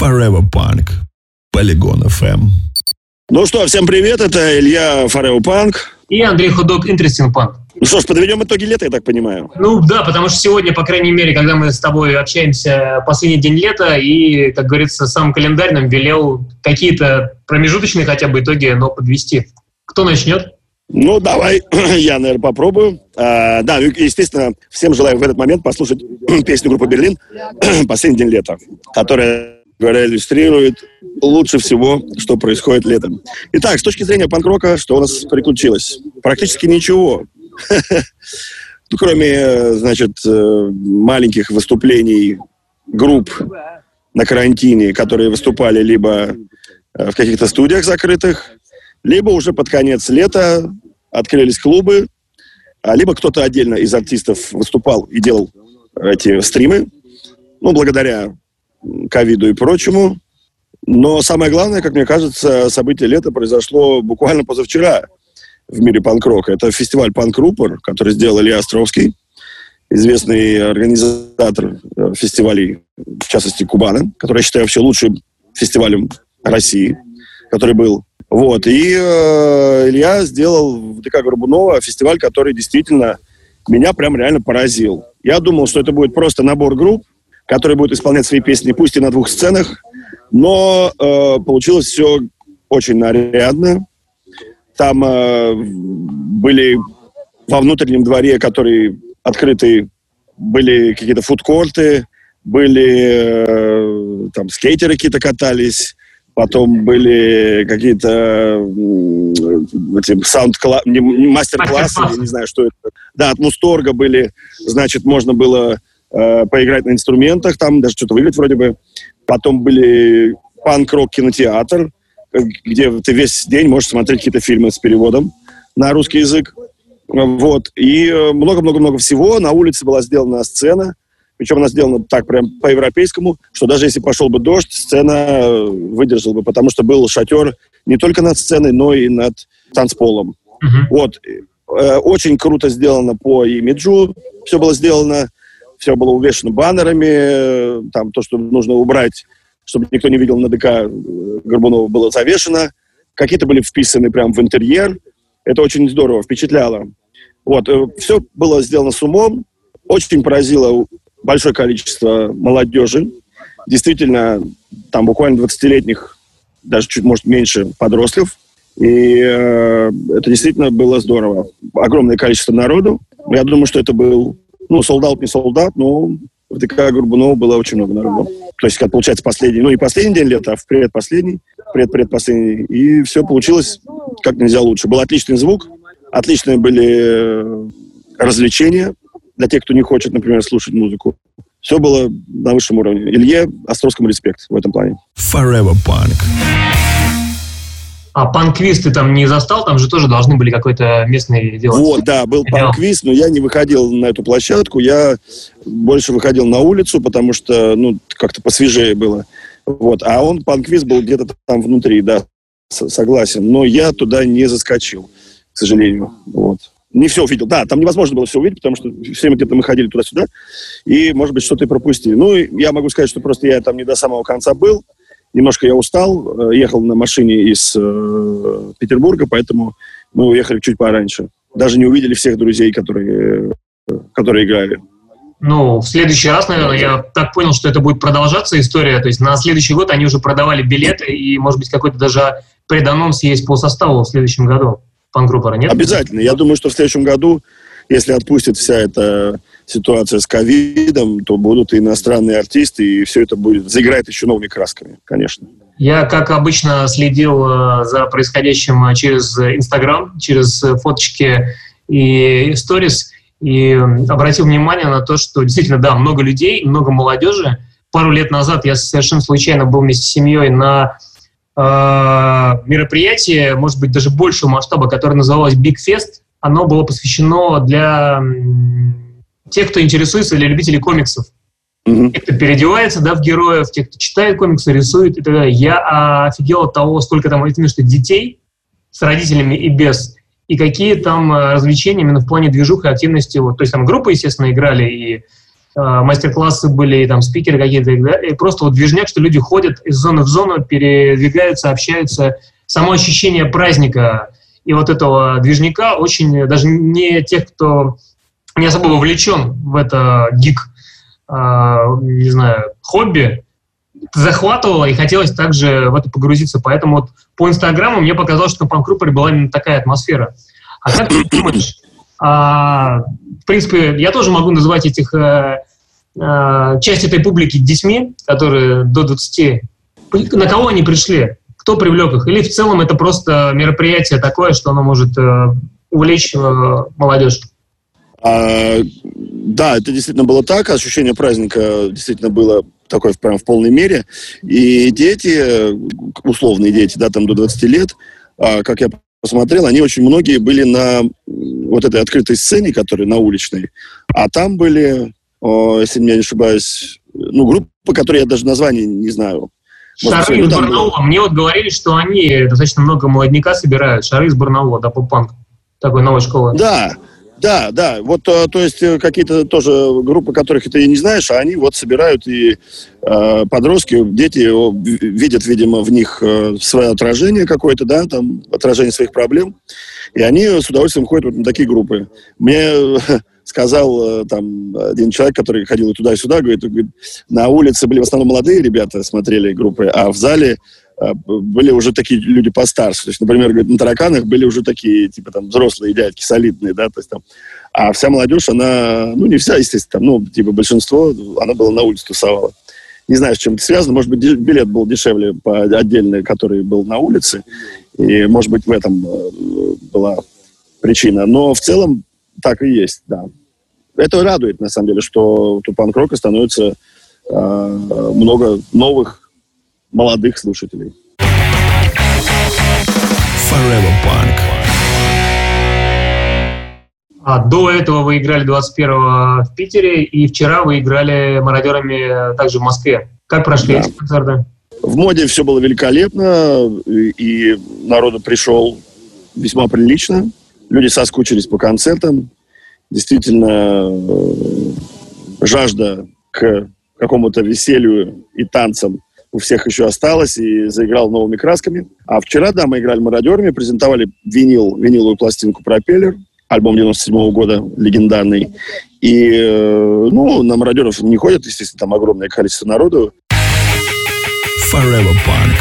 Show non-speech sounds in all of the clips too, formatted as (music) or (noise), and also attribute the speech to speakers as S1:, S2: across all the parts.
S1: Forever Punk. Полигон FM.
S2: Ну что, всем привет, это Илья Forever Punk.
S3: И Андрей Худок, Interesting Punk.
S2: Ну что ж, подведем итоги лета, я так понимаю.
S3: Ну да, потому что сегодня, по крайней мере, когда мы с тобой общаемся, последний день лета, и, как говорится, сам календарь нам велел какие-то промежуточные хотя бы итоги, но подвести. Кто начнет?
S2: Ну, давай, (clears throat) я, наверное, попробую. А, да, ну, естественно, всем желаю в этот момент послушать (clears throat) песню группы «Берлин» (clears throat) «Последний день лета», которая говоря, иллюстрирует лучше всего, что происходит летом. Итак, с точки зрения панк-рока, что у нас приключилось? Практически ничего. (laughs) Ну, кроме, значит, э, маленьких выступлений групп на карантине, которые выступали либо э, в каких-то студиях закрытых, либо уже под конец лета открылись клубы, а либо кто-то отдельно из артистов выступал и делал эти стримы, ну, благодаря ковиду и прочему. Но самое главное, как мне кажется, событие лета произошло буквально позавчера в мире панк-рока. Это фестиваль «Панк-рупор», который сделал Илья Островский, известный организатор э, фестивалей, в частности, Кубана, который я считаю вообще лучшим фестивалем России, который был. Вот. И э, Илья сделал в ДК Горбунова фестиваль, который действительно меня прям реально поразил. Я думал, что это будет просто набор групп, которые будут исполнять свои песни, пусть и на двух сценах, но э, получилось все очень нарядно. Там э, были во внутреннем дворе, который открытый, были какие-то фудкорты, были э, там скейтеры какие-то катались, потом были какие-то эти саунд мастер-классы, я не знаю, что это. Да, от Мусторга были, значит, можно было э, поиграть на инструментах, там даже что-то выиграть вроде бы. Потом были панк-рок кинотеатр, где ты весь день можешь смотреть какие-то фильмы с переводом на русский язык. Вот. И э, много-много-много всего. На улице была сделана сцена. Причем она сделана так прям по-европейскому, что даже если пошел бы дождь, сцена э, выдержала бы, потому что был шатер не только над сценой, но и над танцполом. Uh-huh. Вот. Э, очень круто сделано по имиджу. Все было сделано все было увешано баннерами, там то, что нужно убрать, чтобы никто не видел на ДК э, Горбунова, было завешено. Какие-то были вписаны прямо в интерьер. Это очень здорово, впечатляло. Вот, э, все было сделано с умом. Очень поразило большое количество молодежи. Действительно, там буквально 20-летних, даже чуть, может, меньше подростков. И э, это действительно было здорово. Огромное количество народу. Я думаю, что это был ну, солдат не солдат, но в ДК Горбунова было очень много народу. То есть, как получается, последний, ну, не последний день лета, а в предпоследний, предпредпоследний. И все получилось как нельзя лучше. Был отличный звук, отличные были э, развлечения для тех, кто не хочет, например, слушать музыку. Все было на высшем уровне. Илье Островскому респект в этом плане.
S1: Forever Punk.
S3: А панквиз ты там не застал? Там же тоже должны были какой-то местный делать.
S2: Вот, да, был панквиз, но я не выходил на эту площадку. Я больше выходил на улицу, потому что, ну, как-то посвежее было. Вот. А он, панквиз, был где-то там внутри, да, согласен. Но я туда не заскочил, к сожалению. Вот. Не все увидел. Да, там невозможно было все увидеть, потому что все время где-то мы ходили туда-сюда, и, может быть, что-то и пропустили. Ну, я могу сказать, что просто я там не до самого конца был, Немножко я устал, э, ехал на машине из э, Петербурга, поэтому мы уехали чуть пораньше. Даже не увидели всех друзей, которые, э, которые играли.
S3: Ну, в следующий раз, наверное, я так понял, что это будет продолжаться история. То есть на следующий год они уже продавали билеты, и, может быть, какой-то даже преданонс есть по составу в следующем году пангруппора, нет?
S2: Обязательно. Я думаю, что в следующем году, если отпустит вся эта ситуация с ковидом, то будут и иностранные артисты, и все это будет заиграет еще новыми красками, конечно.
S3: Я, как обычно, следил э, за происходящим э, через Инстаграм, через э, фоточки и сторис, и обратил внимание на то, что действительно, да, много людей, много молодежи. Пару лет назад я совершенно случайно был вместе с семьей на э, мероприятии, может быть, даже большего масштаба, которое называлось Big Fest. Оно было посвящено для тех, кто интересуется или любители комиксов. Mm-hmm. Те, кто переодевается да, в героев, те, кто читает комиксы, рисует и так далее. Я офигел от того, сколько там что детей с родителями и без, и какие там э, развлечения именно в плане движух и активности. Вот, то есть там группы, естественно, играли, и мастер-классы были, там спикеры какие-то, и просто вот движняк, что люди ходят из зоны в зону, передвигаются, общаются. Само ощущение праздника и вот этого движника очень, даже не тех, кто не особо вовлечен в это гик, не знаю, хобби, захватывало и хотелось также в это погрузиться. Поэтому вот по Инстаграму мне показалось, что на Панкрупоре была именно такая атмосфера. А как ты думаешь, а, в принципе, я тоже могу называть этих а, а, часть этой публики детьми, которые до 20. На кого они пришли? Кто привлек их? Или в целом это просто мероприятие такое, что оно может а, увлечь а, молодежь?
S2: А, да, это действительно было так. Ощущение праздника действительно было такое прям в полной мере. И дети, условные дети, да, там до 20 лет, а, как я посмотрел, они очень многие были на вот этой открытой сцене, которая на уличной. А там были, если я не ошибаюсь, ну, группы, которые я даже название не знаю.
S3: Может, Шары из Барнаула. Мне вот говорили, что они достаточно много молодняка собирают. Шары из Барнаула, да, поп-панк. Такой новой школы.
S2: Да, да, да. Вот, э, то есть, э, какие-то тоже группы, которых ты не знаешь, а они вот собирают и э, подростки, дети видят, видимо, в них э, свое отражение какое-то, да, там, отражение своих проблем, и они с удовольствием ходят вот на такие группы. Мне (laughs) сказал там один человек, который ходил туда и сюда, говорит, говорит, на улице были в основном молодые ребята, смотрели группы, а в зале а, были уже такие люди постарше. То есть, например, говорит, на тараканах были уже такие, типа, там, взрослые дядьки, солидные, да, то есть там. А вся молодежь, она, ну, не вся, естественно, там, ну, типа, большинство, она была на улице тусовала. Не знаю, с чем это связано. Может быть, билет был дешевле по отдельный, который был на улице. И, может быть, в этом э, была причина. Но в целом так и есть, да. Это радует, на самом деле, что у панк-рока становится э, много новых молодых слушателей.
S1: Forever Punk.
S3: А до этого вы играли 21-го в Питере, и вчера вы играли мародерами также в Москве. Как прошли да. эти концерты?
S2: В моде все было великолепно, и народу пришел весьма прилично. Люди соскучились по концертам. Действительно, э, жажда к какому-то веселью и танцам у всех еще осталось и заиграл новыми красками. А вчера, да, мы играли мародерами, презентовали винил, виниловую пластинку «Пропеллер», альбом 97 -го года, легендарный. И, э, ну, на мародеров не ходят, естественно, там огромное количество народу.
S1: Forever Punk.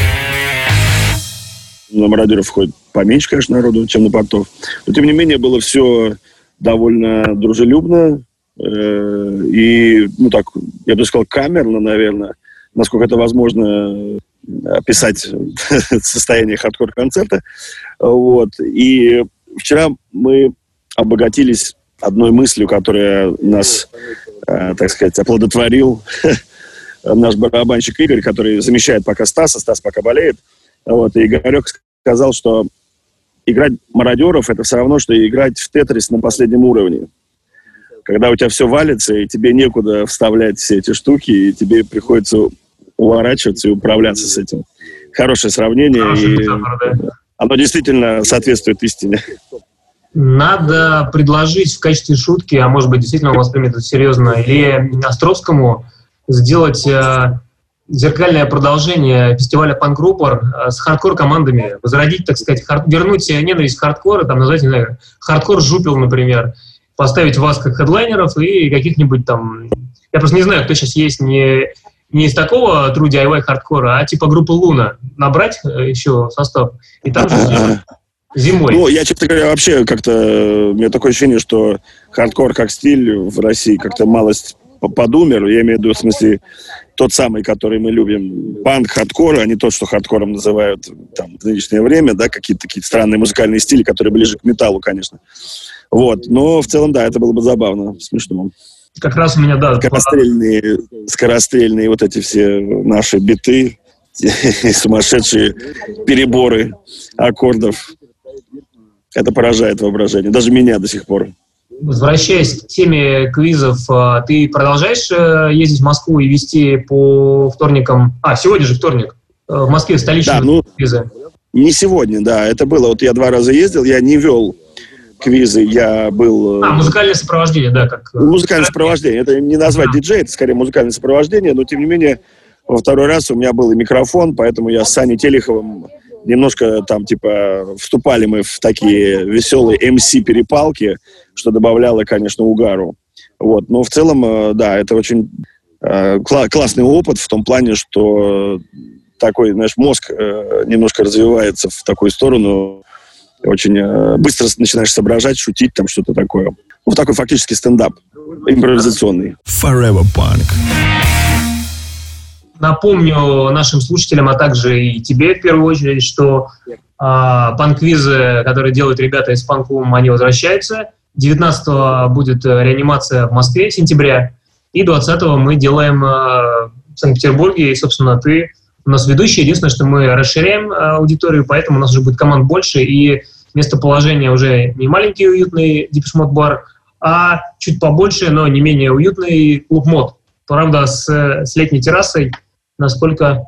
S2: На мародеров ходит поменьше, конечно, народу, чем на портов. Но, тем не менее, было все довольно дружелюбно. Э, и, ну, так, я бы сказал, камерно, наверное насколько это возможно, описать (laughs) состояние хардкор-концерта. Вот. И вчера мы обогатились одной мыслью, которая нас, э, так сказать, оплодотворил (laughs) наш барабанщик Игорь, который замещает пока Стаса, Стас пока болеет. Вот, и Игорек сказал, что играть мародеров – это все равно, что играть в Тетрис на последнем уровне. Когда у тебя все валится, и тебе некуда вставлять все эти штуки, и тебе приходится уворачиваться и управляться с этим. Хорошее сравнение. Хороший и да. Оно действительно соответствует истине.
S3: Надо предложить в качестве шутки, а может быть действительно он воспримет это серьезно, Илье Островскому сделать э, зеркальное продолжение фестиваля панк-рупор э, с хардкор-командами, возродить, так сказать, хар- вернуть ненависть хардкора, там назвать, не знаю, хардкор жупил, например, поставить вас как хедлайнеров и каких-нибудь там... Я просто не знаю, кто сейчас есть, не не из такого true DIY хардкора, а типа группы Луна набрать э, еще состав и там же (laughs) зимой.
S2: Ну, я, честно говоря, вообще как-то... У меня такое ощущение, что хардкор как стиль в России как-то малость подумер. Я имею в виду, в смысле, тот самый, который мы любим. Панк, хардкор, а не то, что хардкором называют там, в нынешнее время, да, какие-то такие странные музыкальные стили, которые ближе к металлу, конечно. Вот. Но в целом, да, это было бы забавно, смешно
S3: как раз у меня, да...
S2: Скорострельные, скорострельные вот эти все наши биты, (laughs) сумасшедшие переборы аккордов. Это поражает воображение. Даже меня до сих пор.
S3: Возвращаясь к теме квизов, а, ты продолжаешь э, ездить в Москву и вести по вторникам... А, сегодня же вторник. Э, в Москве столичные да, ну, квизы.
S2: Не сегодня, да. Это было. Вот я два раза ездил, я не вел квизы я был...
S3: А, музыкальное сопровождение, да, как...
S2: Музыкальное сопровождение. Это не назвать диджей, это скорее музыкальное сопровождение, но тем не менее во второй раз у меня был и микрофон, поэтому я с Саней Телеховым немножко там, типа, вступали мы в такие веселые MC-перепалки, что добавляло, конечно, угару. Вот. Но в целом, э, да, это очень э, кла- классный опыт в том плане, что такой, знаешь, мозг э, немножко развивается в такую сторону, очень э, быстро начинаешь соображать, шутить, там что-то такое. Ну, такой фактически стендап импровизационный.
S1: Forever Punk.
S3: Напомню нашим слушателям, а также и тебе в первую очередь, что а, панквизы, которые делают ребята из панкум, они возвращаются. 19 будет э, реанимация в Москве, сентября. И 20 мы делаем э, в Санкт-Петербурге. И, собственно, ты у нас ведущий. Единственное, что мы расширяем э, аудиторию, поэтому у нас уже будет команд больше. И местоположение уже не маленький уютный дипшмот бар, а чуть побольше, но не менее уютный клуб мод. Правда, с, с летней террасой, насколько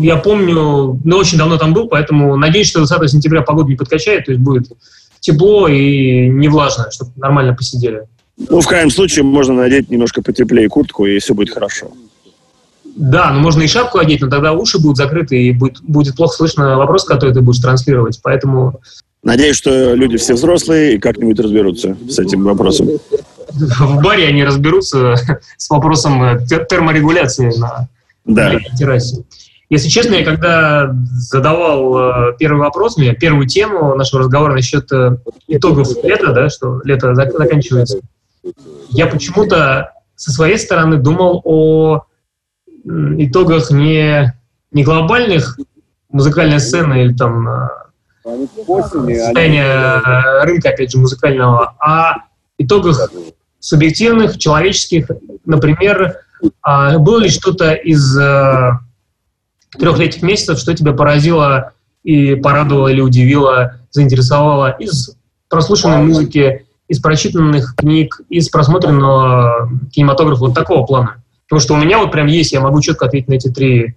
S3: я помню, но очень давно там был, поэтому надеюсь, что 20 сентября погода не подкачает, то есть будет тепло и не влажно, чтобы нормально посидели.
S2: Ну, в крайнем случае, можно надеть немножко потеплее куртку, и все будет хорошо.
S3: Да, ну можно и шапку одеть, но тогда уши будут закрыты, и будет, будет плохо слышно вопрос, который ты будешь транслировать. Поэтому
S2: Надеюсь, что люди все взрослые и как-нибудь разберутся с этим вопросом.
S3: в баре они разберутся с вопросом э, те- терморегуляции на
S2: Да.
S3: террасе. Если честно, я когда задавал э, первый вопрос, мне первую тему нашего разговора насчет э, итогов лета, да, что лето зак- заканчивается, я почему-то со своей стороны думал о итогах не, не глобальных музыкальной сцены или там э, состояния э, рынка, опять же, музыкального, а итогах субъективных, человеческих. Например, а было ли что-то из трех летних месяцев, что тебя поразило и порадовало или удивило, заинтересовало из прослушанной музыки, из прочитанных книг, из просмотренного кинематографа вот такого плана? Потому что у меня вот прям есть, я могу четко ответить на эти три.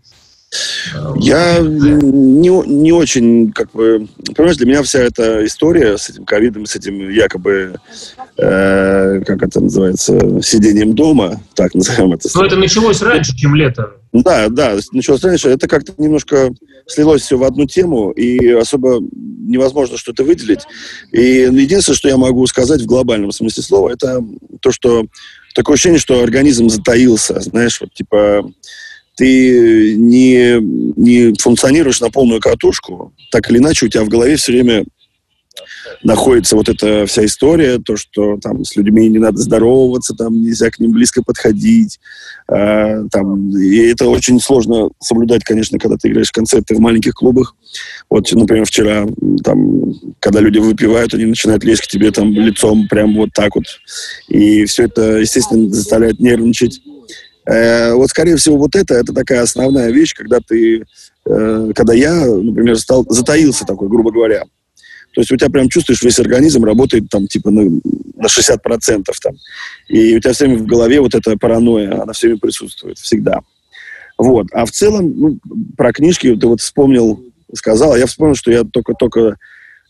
S3: э,
S2: Я не, не очень, как бы, понимаешь, для меня вся эта история с этим ковидом, с этим якобы, э, как это называется, сидением дома, так назовем это.
S3: Но это началось раньше, чем лето.
S2: Да, да, началось раньше. Это как-то немножко слилось все в одну тему, и особо невозможно что-то выделить. И единственное, что я могу сказать в глобальном смысле слова, это то, что такое ощущение, что организм затаился, знаешь, вот типа ты не, не функционируешь на полную катушку, так или иначе у тебя в голове все время находится вот эта вся история, то, что там с людьми не надо здороваться, там нельзя к ним близко подходить. э, там, и это очень сложно соблюдать, конечно, когда ты играешь концерты в маленьких клубах. Вот, например, вчера, там, когда люди выпивают, они начинают лезть к тебе там лицом прям вот так вот. И все это, естественно, заставляет нервничать. Э, вот, скорее всего, вот это, это такая основная вещь, когда ты, э, когда я, например, стал, затаился такой, грубо говоря. То есть у тебя прям чувствуешь, весь организм работает там типа на, на 60% там. И у тебя все время в голове вот эта паранойя, она все время присутствует, всегда. Вот. А в целом, ну, про книжки ты вот вспомнил, сказал, а я вспомнил, что я только-только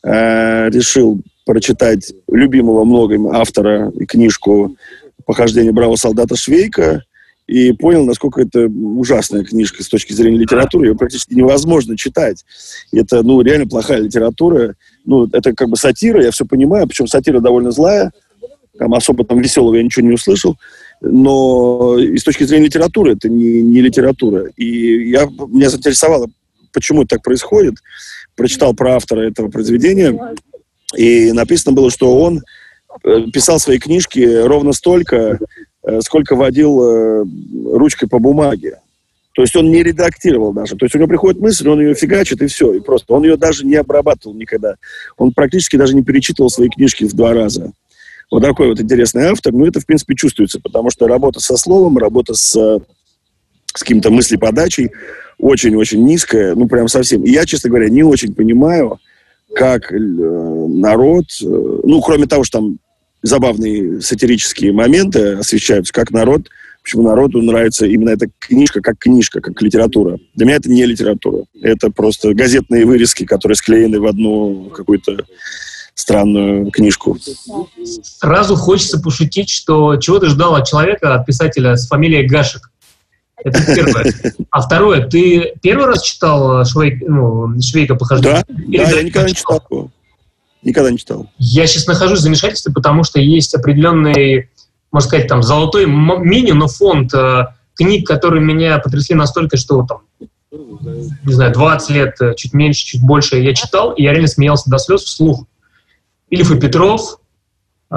S2: э, решил прочитать любимого многим автора и книжку «Похождение бравого солдата Швейка», и понял, насколько это ужасная книжка с точки зрения литературы. Ее практически невозможно читать. Это, ну, реально плохая литература. Ну, это как бы сатира, я все понимаю, причем сатира довольно злая. Там особо там веселого я ничего не услышал. Но и с точки зрения литературы это не, не литература. И я, меня заинтересовало, почему это так происходит. Прочитал про автора этого произведения. И написано было, что он э, писал свои книжки ровно столько, э, сколько водил э, ручкой по бумаге. То есть он не редактировал даже. То есть у него приходит мысль, он ее фигачит, и все. И просто он ее даже не обрабатывал никогда. Он практически даже не перечитывал свои книжки в два раза. Вот такой вот интересный автор. Ну, это, в принципе, чувствуется, потому что работа со словом, работа с, э, с каким-то мыслеподачей очень-очень низкая, ну, прям совсем. И я, честно говоря, не очень понимаю, как э, народ, э, ну, кроме того, что там забавные сатирические моменты освещаются, как народ, почему народу нравится именно эта книжка как книжка, как литература. Для меня это не литература. Это просто газетные вырезки, которые склеены в одну какую-то странную книжку.
S3: Сразу хочется пошутить, что чего ты ждал от человека, от писателя с фамилией Гашек. Это первое. А второе, ты первый раз читал Швейк, ну, Швейка похождение?
S2: Да, Или да, я никогда не читал. читал. Никогда не читал.
S3: Я сейчас нахожусь в замешательстве, потому что есть определенный, можно сказать, там, золотой мини, но фонд э, книг, которые меня потрясли настолько, что там, не знаю, 20 лет, э, чуть меньше, чуть больше я читал, и я реально смеялся до слез вслух. Ильф и Петров, э,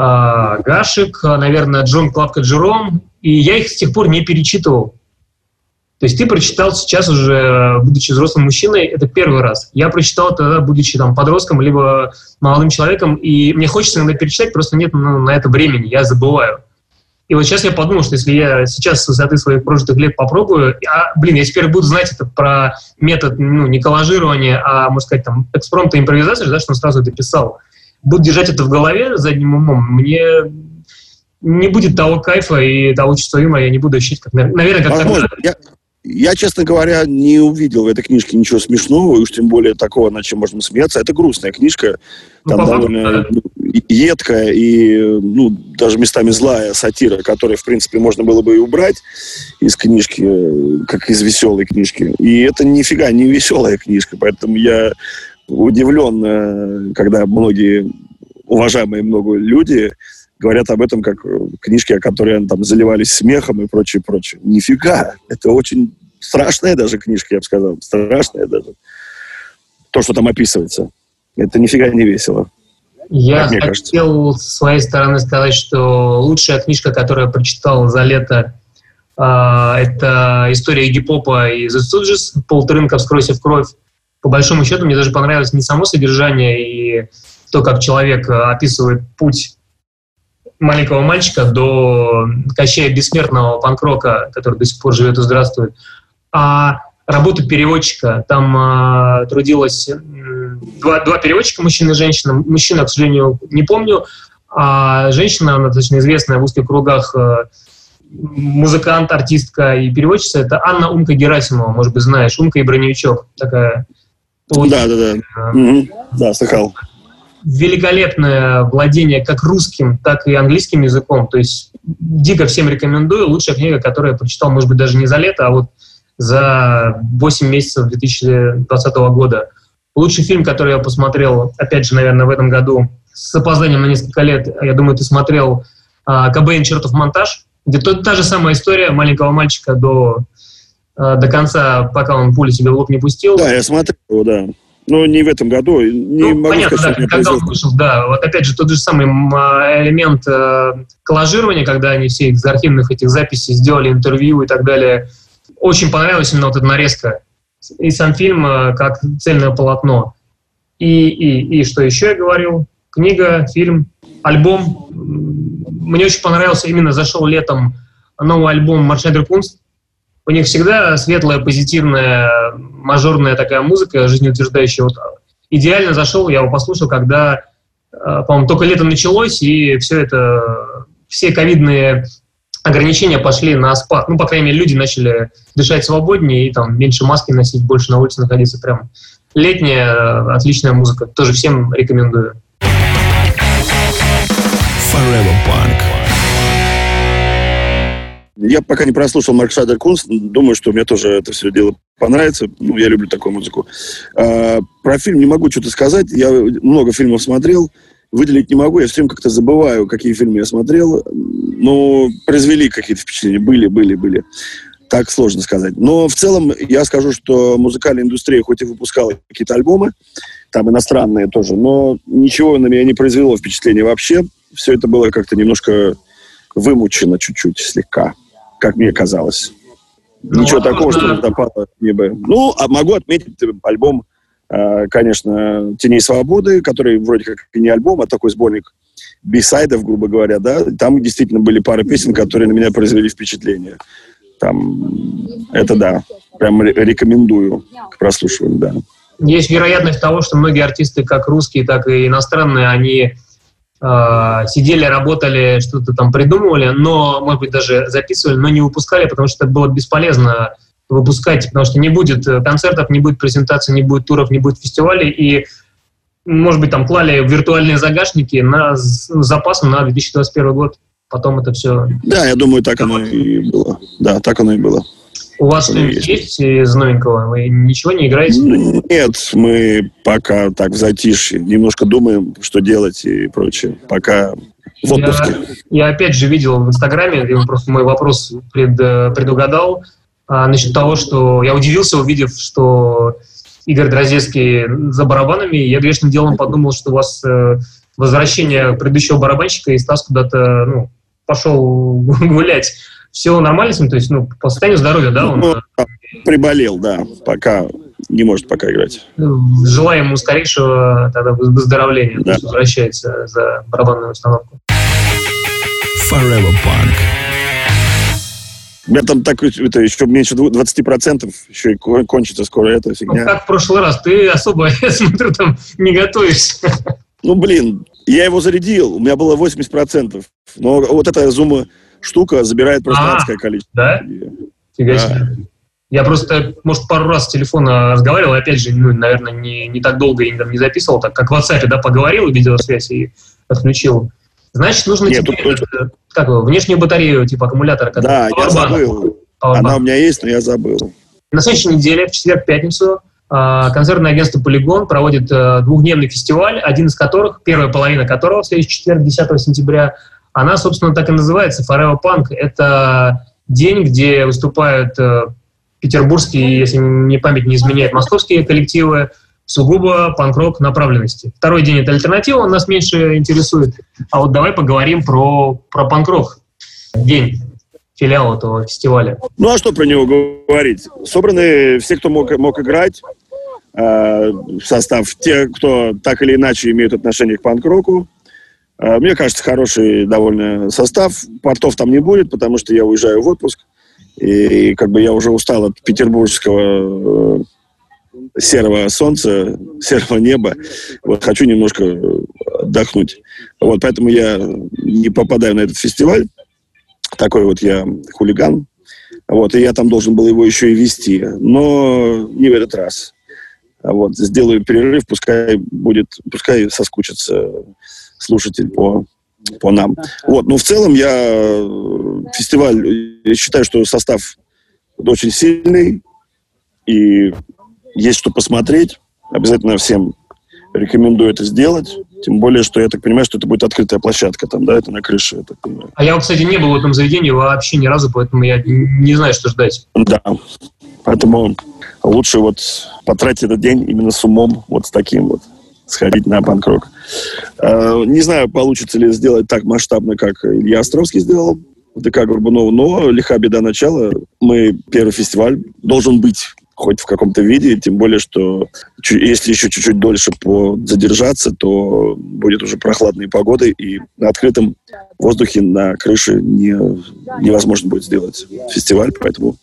S3: Гашек, наверное, Джон Клапка Джером, и я их с тех пор не перечитывал. То есть ты прочитал сейчас уже, будучи взрослым мужчиной, это первый раз. Я прочитал тогда, будучи там подростком, либо молодым человеком, и мне хочется иногда перечитать, просто нет ну, на это времени, я забываю. И вот сейчас я подумал, что если я сейчас с высоты своих прожитых лет попробую, а, блин, я теперь буду знать это про метод, ну, не коллажирования, а, можно сказать, там, экспромта импровизации, да, что он сразу это писал. Буду держать это в голове задним умом, мне не будет того кайфа и того чувства юмора, я не буду ощущать, как, наверное, как
S2: Возможно. Я, я, честно говоря, не увидел в этой книжке ничего смешного, уж тем более такого, над чем можно смеяться. Это грустная книжка, там ну, довольно ну, едкая и ну, даже местами злая сатира, которую, в принципе, можно было бы и убрать из книжки, как из веселой книжки. И это нифига не веселая книжка, поэтому я удивлен, когда многие уважаемые много люди говорят об этом как э, книжки, о которые там заливались смехом и прочее, прочее. Нифига! Это очень страшная даже книжка, я бы сказал. Страшная даже. То, что там описывается. Это нифига не весело.
S3: Я хотел кажется. с своей стороны сказать, что лучшая книжка, которую я прочитал за лето, э, это история гип-попа и The Stooges, Пол Трынков «Скройся в кровь». По большому счету, мне даже понравилось не само содержание и то, как человек описывает путь маленького мальчика до Кощея Бессмертного панкрока, который до сих пор живет и здравствует. А работа переводчика, там э, трудилось э, два, два переводчика, мужчина и женщина. Мужчина, к сожалению, не помню, а женщина, она достаточно известная в узких кругах, э, музыкант, артистка и переводчица, это Анна Умка Герасимова, может быть, знаешь, Умка и Броневичок, такая...
S2: Да, да, да. Угу. Да, слыхал
S3: великолепное владение как русским, так и английским языком. То есть дико всем рекомендую. Лучшая книга, которую я прочитал, может быть, даже не за лето, а вот за 8 месяцев 2020 года. Лучший фильм, который я посмотрел, опять же, наверное, в этом году, с опозданием на несколько лет, я думаю, ты смотрел а, «Кобейн. Чертов монтаж», где то, та же самая история маленького мальчика до, а, до конца, пока он пули себе в лоб не пустил.
S2: Да, я смотрел, да. Но не в этом году. Не
S3: ну, могу понятно, сказать, да, когда он вышел, да. Вот опять же, тот же самый элемент э, коллажирования, когда они все из архивных этих записей сделали интервью и так далее. Очень понравилась именно вот эта нарезка. И сам фильм э, как цельное полотно. И, и, и что еще я говорил? Книга, фильм, альбом. Мне очень понравился, именно зашел летом новый альбом Маршайдер Кунст у них всегда светлая, позитивная, мажорная такая музыка, жизнеутверждающая. Вот идеально зашел, я его послушал, когда, э, по-моему, только лето началось, и все это, все ковидные ограничения пошли на спад. Ну, по крайней мере, люди начали дышать свободнее и там меньше маски носить, больше на улице находиться. Прям летняя, отличная музыка. Тоже всем рекомендую.
S1: Forever Punk.
S2: Я пока не прослушал Марк Шадер Кунс, думаю, что мне тоже это все дело понравится. Ну, я люблю такую музыку. А, про фильм не могу что-то сказать. Я много фильмов смотрел, выделить не могу. Я все время как-то забываю, какие фильмы я смотрел. Но произвели какие-то впечатления. Были, были, были. Так сложно сказать. Но в целом я скажу, что музыкальная индустрия хоть и выпускала какие-то альбомы, там иностранные тоже, но ничего на меня не произвело впечатления вообще. Все это было как-то немножко вымучено чуть-чуть, слегка как мне казалось. Ну, Ничего такого, что напало мне бы. Ну, а могу отметить альбом, э, конечно, «Теней свободы», который вроде как не альбом, а такой сборник бисайдов, грубо говоря, да. Там действительно были пары песен, которые на меня произвели впечатление. Там, это да, прям рекомендую к прослушиванию, да.
S3: Есть вероятность того, что многие артисты, как русские, так и иностранные, они э, сидели, работали, что-то там придумывали, но, может быть, даже записывали, но не выпускали, потому что это было бесполезно выпускать, потому что не будет концертов, не будет презентаций, не будет туров, не будет фестивалей, и может быть, там клали виртуальные загашники на с запасом на 2021 год. Потом это все...
S2: Да, я думаю, так оно и было. Да, так оно и было.
S3: У вас что-нибудь есть из новенького? Вы ничего не играете?
S2: Нет, мы пока так в затишье. Немножко думаем, что делать и прочее. Пока в отпуске.
S3: Я, я опять же видел в Инстаграме, просто мой вопрос пред, предугадал, а, насчет того, что я удивился, увидев, что Игорь Дрозецкий за барабанами. Я грешным делом подумал, что у вас э, возвращение предыдущего барабанщика, и Стас куда-то ну, пошел (laughs) гулять. Все нормально с ним? То есть, ну, по состоянию здоровья, да? Он... Ну,
S2: приболел, да. Пока не может пока играть.
S3: Желаем ему скорейшего тогда выздоровления. Да. Возвращается за барабанную установку.
S1: Forever Punk.
S2: У меня там так, это еще меньше 20%, еще и кончится скоро эта фигня.
S3: Ну, как в прошлый раз, ты особо, (laughs) я смотрю, там не готовишься.
S2: Ну, блин, я его зарядил, у меня было 80%. Но вот эта зума штука забирает просто а, адское количество.
S3: Да? Фига да. Я просто, может, пару раз с телефона разговаривал, опять же, ну, наверное, не, не так долго я там не записывал, так как в WhatsApp, да, поговорил, видеосвязь и отключил. Значит, нужно
S2: Нет,
S3: тебе, тут... Э, как внешнюю батарею, типа аккумулятора.
S2: Да, я забыл. Она у меня есть, но я забыл.
S3: На следующей неделе, в четверг-пятницу, а, концертное агентство «Полигон» проводит э, двухдневный фестиваль, один из которых, первая половина которого в следующий четверг, 10 сентября, она, собственно, так и называется «Forever Punk». Это день, где выступают э, петербургские, если не память не изменяет, московские коллективы, сугубо панк-рок направленности. Второй день — это альтернатива, он нас меньше интересует. А вот давай поговорим про, про панк-рок. День филиал этого фестиваля.
S2: Ну а что про него говорить? Собраны все, кто мог, мог играть, э, состав, те, кто так или иначе имеют отношение к панк-року. Э, мне кажется, хороший довольно состав. Портов там не будет, потому что я уезжаю в отпуск. И, и как бы я уже устал от петербургского э, серого солнца, серого неба. Вот хочу немножко отдохнуть. Вот поэтому я не попадаю на этот фестиваль. Такой вот я хулиган. Вот, и я там должен был его еще и вести. Но не в этот раз. Вот, сделаю перерыв, пускай будет, пускай соскучится слушатель по, по нам. Вот, но в целом я фестиваль, я считаю, что состав очень сильный, и есть что посмотреть. Обязательно всем рекомендую это сделать. Тем более, что я так понимаю, что это будет открытая площадка там, да, это на крыше, я так понимаю.
S3: А я, кстати, не был в этом заведении вообще ни разу, поэтому я не знаю, что ждать.
S2: Да. Поэтому лучше вот потратить этот день именно с умом, вот с таким вот, сходить на панк-рок. Э, не знаю, получится ли сделать так масштабно, как Илья Островский сделал в ДК Горбунова, но лиха беда начала. Мы первый фестиваль должен быть хоть в каком-то виде, тем более, что если еще чуть-чуть дольше задержаться, то будет уже прохладной погодой, и на открытом воздухе на крыше не, невозможно будет сделать фестиваль, поэтому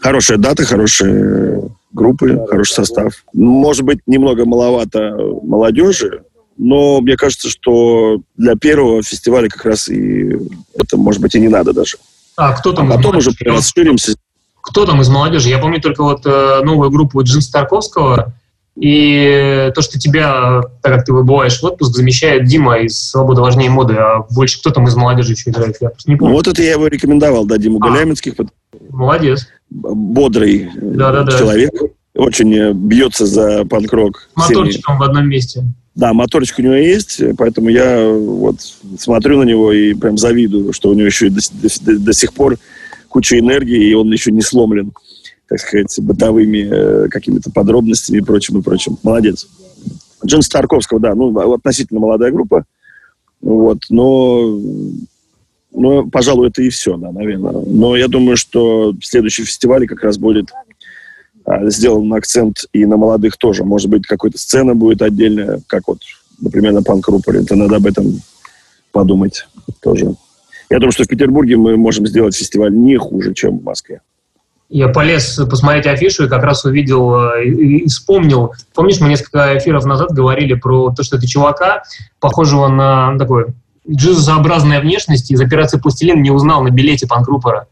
S2: хорошая дата, хорошие группы, хороший состав. Может быть, немного маловато молодежи, но мне кажется, что для первого фестиваля как раз и это, может быть, и не надо даже.
S3: А кто там?
S2: А потом уже расширимся
S3: кто там из молодежи? Я помню только вот э, новую группу Джин Старковского, и то, что тебя, так как ты выбываешь в отпуск, замещает Дима из «Свобода важнее моды», а больше кто там из молодежи еще играет? Я просто не помню.
S2: Вот это я его рекомендовал, да, Диму а, Галяминских.
S3: Молодец.
S2: Бодрый да, да, да. человек, очень э, бьется за панк-рок.
S3: Моторчиком всеми. в одном месте.
S2: Да, моторчик у него есть, поэтому я вот смотрю на него и прям завидую, что у него еще до, до, до сих пор куча энергии, и он еще не сломлен, так сказать, бытовыми э, какими-то подробностями и прочим, и прочим. Молодец. Джин Старковского, да, ну, относительно молодая группа, вот, но, но, пожалуй, это и все, да, наверное. Но я думаю, что в следующем фестивале как раз будет а, сделан акцент и на молодых тоже. Может быть, какая-то сцена будет отдельная, как вот, например, на панк-рупоре. Это надо об этом подумать тоже. Я думаю, что в Петербурге мы можем сделать фестиваль не хуже, чем в Москве.
S3: Я полез посмотреть афишу и как раз увидел э, и, вспомнил. Помнишь, мы несколько эфиров назад говорили про то, что это чувака, похожего на такой джизообразная внешность, из операции «Пластилин» не узнал на билете панкрупора.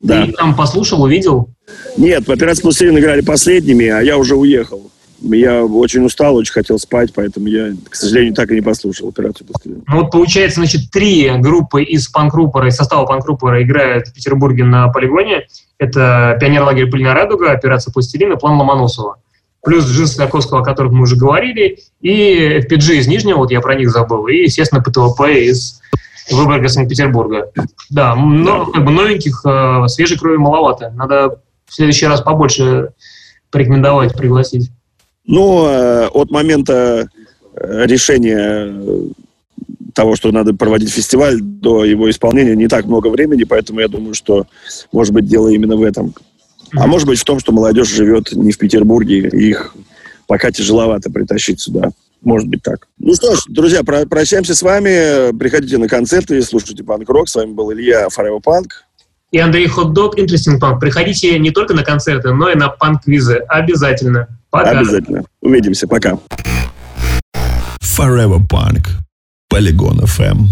S3: Да. Ты там послушал, увидел?
S2: Нет, в операции «Пластилин» играли последними, а я уже уехал. Я очень устал, очень хотел спать, поэтому я, к сожалению, так и не послушал операцию «Пластилин».
S3: Ну вот получается, значит, три группы из панк-рупора, из состава панк-рупора играют в Петербурге на полигоне. Это «Пионер-лагерь Пыльная радуга», «Операция «Пластилин» и «План Ломоносова». Плюс «Джинсы Тарковского», о которых мы уже говорили, и FPG из Нижнего, вот я про них забыл, и, естественно, ПТВП из Выборга Санкт-Петербурга. Да, но как бы новеньких, э, свежей крови маловато. Надо в следующий раз побольше порекомендовать, пригласить.
S2: Ну, э, от момента э, решения э, того, что надо проводить фестиваль, до его исполнения не так много времени, поэтому я думаю, что, может быть, дело именно в этом. А может быть в том, что молодежь живет не в Петербурге, и их пока тяжеловато притащить сюда. Может быть так. Ну что ж, друзья, про прощаемся с вами. Приходите на концерты, слушайте панк-рок. С вами был Илья Forever Punk.
S3: И Андрей Хот-Дог, Interesting Punk. Приходите не только на концерты, но и на панк-квизы. Обязательно.
S2: Пока. Обязательно. Увидимся. Пока.
S1: Forever Punk. Polygon FM.